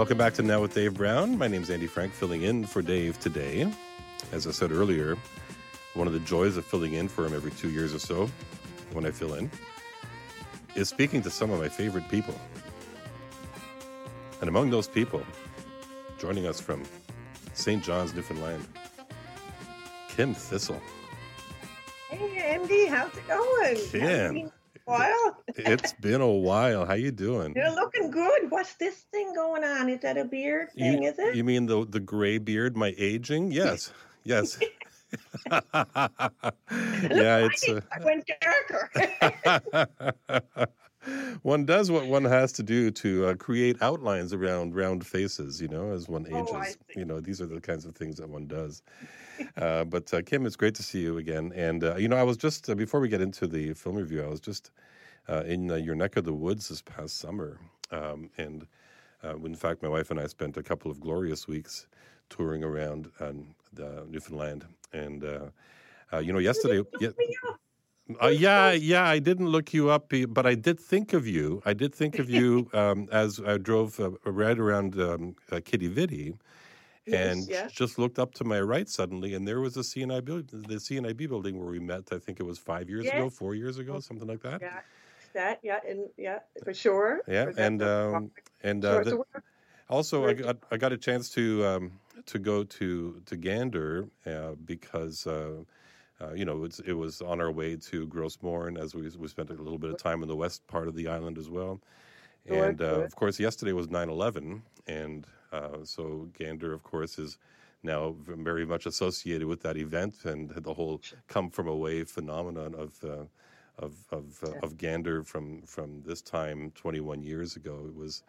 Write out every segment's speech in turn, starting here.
Welcome back to Now with Dave Brown. My name is Andy Frank, filling in for Dave today. As I said earlier, one of the joys of filling in for him every two years or so, when I fill in, is speaking to some of my favorite people. And among those people, joining us from St. John's, Newfoundland, Kim Thistle. Hey Andy, how's it going? Kim. Hasn't been a while. It's been a while. How you doing? You're looking good. What's this thing going on? Is that a beard thing? You, is it? you mean the the gray beard, my aging? Yes, yes. Yeah, it's. it. Uh, I went darker. One does what one has to do to uh, create outlines around round faces. You know, as one ages. see. you know, these are the kinds of things that one does. Uh, but uh, Kim, it's great to see you again. And uh, you know, I was just uh, before we get into the film review, I was just uh, in uh, your neck of the woods this past summer, um, and uh, in fact, my wife and I spent a couple of glorious weeks touring around um, the Newfoundland. And uh, uh, you know, yesterday, ye- Look me up. uh, yeah, yeah, I didn't look you up, but I did think of you. I did think of you um, as I drove uh, right around um, uh, Quidi Vidi, and Yes, yeah. just looked up to my right suddenly, and there was a CNI building, the CNIB building where we met. I think it was five years ago, four years ago, something like that. Yeah, that yeah, and yeah, for sure. Yeah, and um, and uh, Sure, the- so also, I got I got a chance to um, to go to to Gander uh, because uh, you know it's, it was on our way to Gros Grossmorn as we we spent a little bit of time in the west part of the island as well, and uh, of course yesterday was 9/11, and uh, so Gander of course is now very much associated with that event and the whole come from away phenomenon of. Uh, of of, uh, of Gander from from this time 21 years ago, it was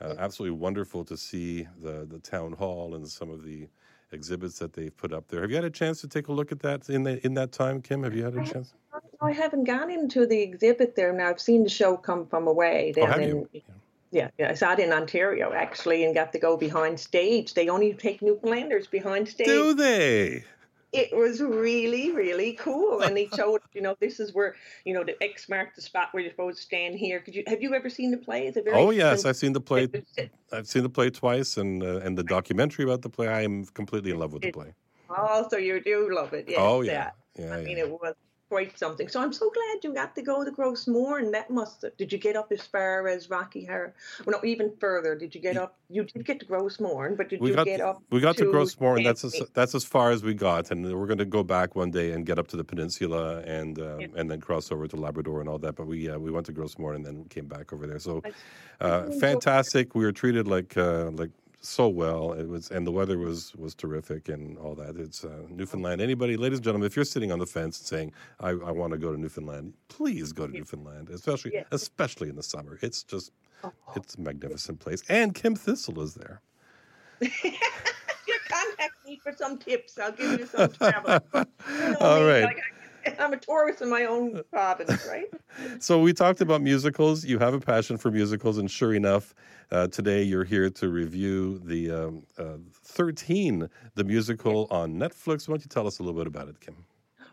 uh, absolutely wonderful to see the the town hall and some of the exhibits that they've put up there. Have you had a chance to take a look at that in the in that time, Kim? Have you had a chance? I haven't gone into the exhibit there now. I've seen the show come from away. Oh, have in, you? Yeah, yeah. I saw it in Ontario actually, and got to go behind stage. They only take Newfoundlanders behind stage. Do they? It was really, really cool. And they showed, you know, this is where, you know, the X marked the spot where you're supposed to stand here. Could you have you ever seen the play? It's a very Oh yes, I've seen the play. I've seen the play twice, and uh, and the documentary about the play. I am completely in love with the play. Oh, so you do love it. Yes, oh yeah, yeah. I mean, yeah. it was quite something. So I'm so glad you got to go to Gros Morne, and that must have. Did you get up as far as Rocky Harbour? Well, no, even further. Did you get up? You did get to Gros Morne, but did we you got get up? we got to, to Gros Morne, and that's as, that's as far as we got, and we're going to go back one day and get up to the peninsula and uh, Yeah. and then cross over to Labrador and all that. But we uh, we went to Gros Morne and then came back over there. So uh, fantastic. We were treated like uh, like so well. It was and the weather was was terrific and all that. It's uh, Newfoundland. Anybody, ladies and gentlemen, if you're sitting on the fence and saying I, I want to go to Newfoundland, please go to Newfoundland, especially Yeah. especially in the summer. It's just Oh. it's a magnificent place. And Kim Thistle is there. you contact me for some tips. I'll give you some travel. all right. know All me, right. I'm a tourist in my own province, right? So we talked about musicals. You have a passion for musicals, and sure enough, uh, today you're here to review the um, uh, 13, the musical on Netflix. Why don't you tell us a little bit about it, Kim?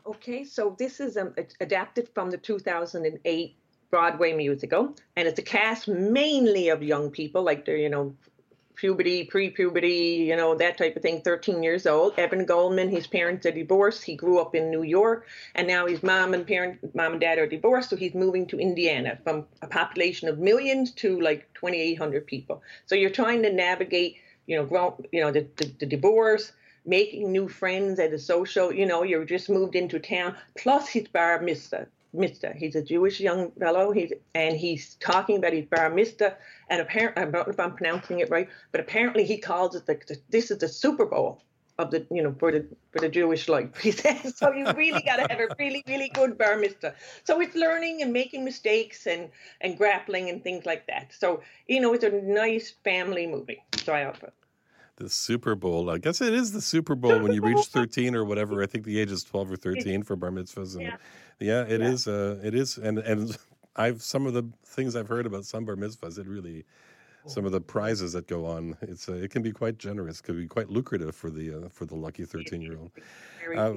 Okay, so this is um, adapted from the 2008 Broadway musical, and it's a cast mainly of young people, like they're, you know, puberty, pre-puberty, you know, that type of thing, 13 years old. Evan Goldman, his parents are divorced. He grew up in New York, and now his mom and parent, mom and dad are divorced, so he's moving to Indiana from a population of millions to like 2,800 people. So you're trying to navigate, you know, grown, you know, the, the, the divorce, making new friends at a social, you know, you're just moved into town. Plus, he's bar mitzvah. Mitzvah. He's a Jewish young fellow. He's and he's talking about his bar mitzvah. And apparently, I don't know if I'm pronouncing it right, but apparently he calls it the, the this is the Super Bowl. of the you know for the for the Jewish life. He says so. You really got to have a really really good bar mitzvah. So it's learning and making mistakes and and grappling and things like that. So you know, it's a nice family movie. So I offer. The Super Bowl. I guess it is the Super Bowl Super when you reach 13 or whatever. I think the age is 12 or 13 for bar mitzvahs. And Yeah. Yeah, it Yeah. is. Uh, it is. And and I've some of the things I've heard about some bar mitzvahs. It really some of the prizes that go on. It's uh, it can be quite generous. Could be quite lucrative for the uh, for the lucky 13 year old. Uh.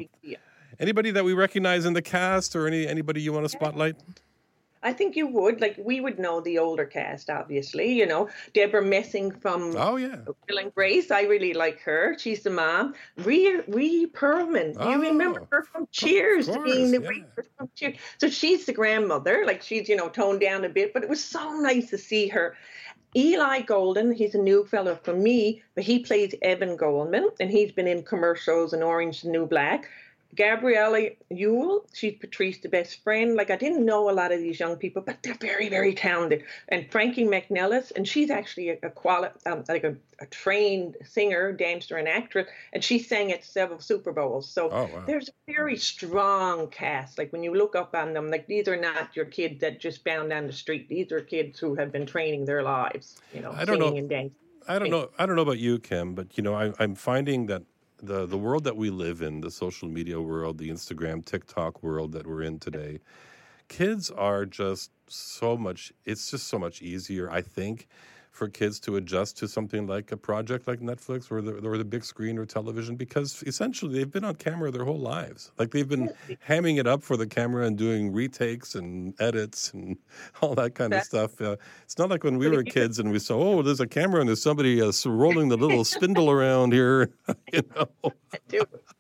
Anybody that we recognize in the cast or any anybody you want to spotlight? I think you would like we would know the older cast, obviously. You know, Debra Messing from Oh yeah. Will and Grace. I really like her. She's the mom. Rhea, Rhea Perlman. Do you oh, remember Oh, her from Cheers? course, being the yeah. from Cheers. So she's the grandmother. Like she's, you know, toned down a bit, but it was so nice to see her. Eli Golden, he's a new fellow for me, but he plays Evan Goldman, and he's been in commercials and Orange the New Black. Gabriella Uhl, she's Patrice, the best friend. Like I didn't know a lot of these young people, but they're very, very talented. And Frankie McNellis, and she's actually a, a quali- um, like a, a trained singer, dancer, and actress, and she sang at several Super Bowls. So Oh wow. there's a very strong cast. Like when you look up on them, like these are not your kids that just found down the street. These are kids who have been training their lives, you know, I don't know. and dancing. I don't know. I don't know about you, Kim, but you know, I, I'm finding that the the world that we live in, the social media world, the Instagram, TikTok world that we're in today, kids are just so much. It's just so much easier, I think, for kids to adjust to something like a project like Netflix or the or the big screen or television because essentially they've been on camera their whole lives. Like they've been hamming it up for the camera and doing retakes and edits and all that kind of stuff. Uh, it's not like when we were kids and we saw, oh, there's a camera and there's somebody uh, rolling the little spindle around here. you know.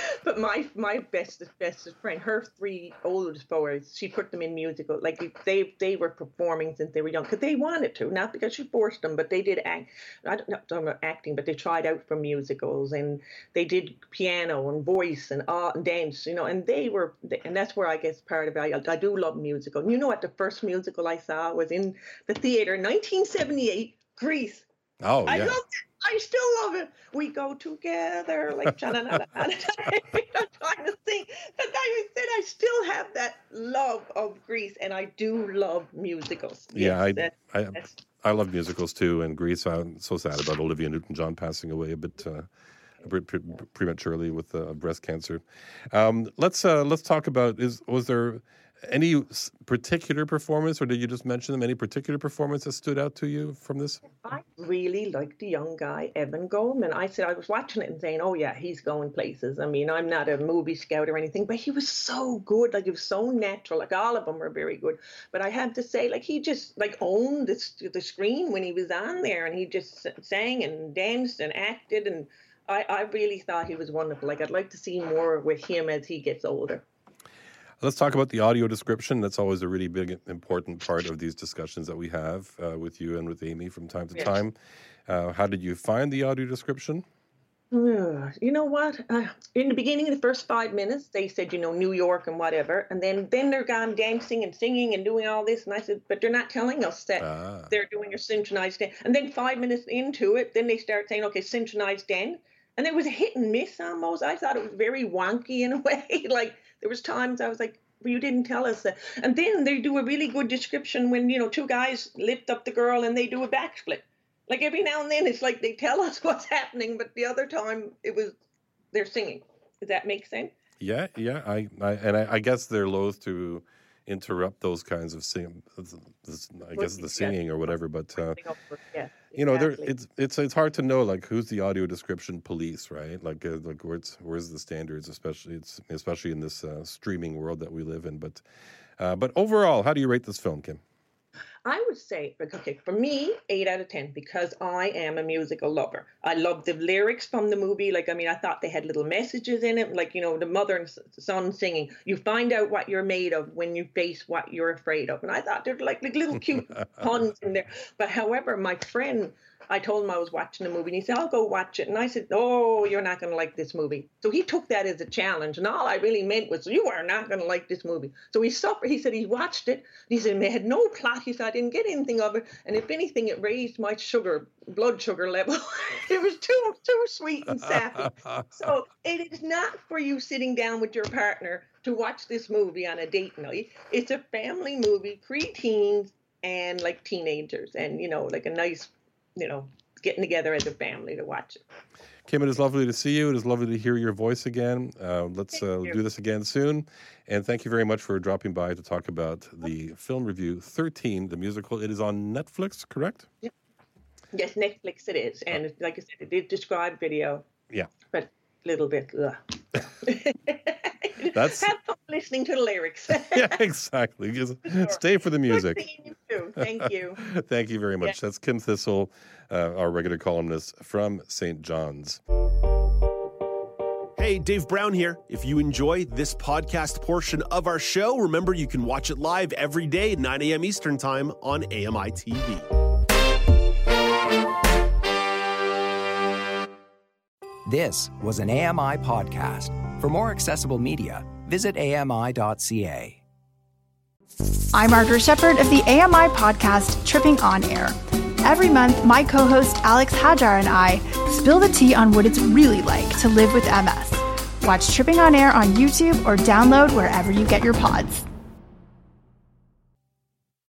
But my my bestest bestest friend, her three oldest boys, she put them in musical. Like they they were performing since they were young because they wanted to, not because she forced them, but they did act. I don't know about acting, but they tried out for musicals and they did piano and voice and art and dance, you know. And they were, and that's where I guess part of it. I, I do love musical. And you know what? The first musical I saw was in the theater, 1978, Grease. oh I yeah, love it. I still love it. We go together like trying to think. But I said I still have that love of Grease, and I do love musicals. yeah. Yes, that- I, I I love musicals too, and Grease. I'm so sad about Olivia Newton-John passing away a bit uh, pre- pre- prematurely with uh, breast cancer. Um, let's uh, let's talk about is was there any particular performance, or did you just mention them? Any particular performance that stood out to you from this? I really liked the young guy, Evan Goldman. I said I was watching it and saying, "Oh yeah, he's going places." I mean, I'm not a movie scout or anything, but he was so good. Like he was so natural. Like all of them were very good. But I have to say, like he just like owned the, the screen when he was on there, and he just sang and danced and acted, and I, I really thought he was wonderful. Like I'd like to see more with him as he gets older. Let's talk about the audio description. That's always a really big, important part of these discussions that we have uh, with you and with Amy from time to Yes. time. Uh, how did you find the audio description? You know what? Uh, in the beginning, the first five minutes, they said, you know, New York and whatever, and then then they're gone dancing and singing and doing all this, and I said, but they're not telling us that Ah. they're doing a synchronized dance. And then five minutes into it, then they start saying, okay, synchronized dance, and there was a hit and miss almost. I thought it was very wonky in a way. like there was times I was like. Well, you didn't tell us that. And then they do a really good description when, you know, two guys lift up the girl and they do a backsplit. Like every now and then, it's like they tell us what's happening, but the other time it was they're singing. Does that make sense? Yeah, yeah. I, I and I, I guess they're loath to interrupt those kinds of sing. I guess the singing or whatever. But uh, yeah, you know, there it's it's it's hard to know like who's the audio description police, right? Like uh, like where's where's the standards, especially it's especially in this uh, streaming world that we live in. But uh, but overall, how do you rate this film, Kim? I would say, okay, for me, eight out of 10, because I am a musical lover. I love the lyrics from the movie. Like, I mean, I thought they had little messages in it, like, you know, the mother and son singing, You find out what you're made of when you face what you're afraid of. And I thought there's like, like little cute puns in there. But however, my friend I told him I was watching the movie, and he said, "I'll go watch it." And I said, "Oh, you're not going to like this movie." So he took that as a challenge, and all I really meant was, "You are not going to like this movie." So he suffered. He said he watched it. He said it had no plot. He said didn't get anything of it, and if anything, it raised my sugar, blood sugar level. it was too too sweet and sappy. so it is not for you sitting down with your partner to watch this movie on a date night. It's a family movie, pre-teens and like teenagers, and you know, like a nice you know, getting together as a family to watch it. Kim, it is lovely to see you. It is lovely to hear your voice again. Uh, let's uh, do this again soon. And thank you very much for dropping by to talk about the film review 13, the musical. It is on Netflix, correct? Yeah. Yes, Netflix it is. And oh. like I said, it did describe video. Yeah. But a little bit. That's have fun listening to the lyrics. yeah, exactly. Just stay for the music. You Thank you. Thank you very much. Yeah. That's Kim Thistle, uh, our regular columnist from St. John's. Hey, Dave Brown here. If you enjoy this podcast portion of our show, remember you can watch it live every day at 9 a.m. Eastern Time on AMI TV. This was an AMI podcast. For more accessible media, visit AMI.ca. I'm Margaret Shepard of the AMI podcast Tripping On Air. Every month, my co host Alex Hajar and I spill the tea on what it's really like to live with MS. Watch Tripping On Air on YouTube or download wherever you get your pods.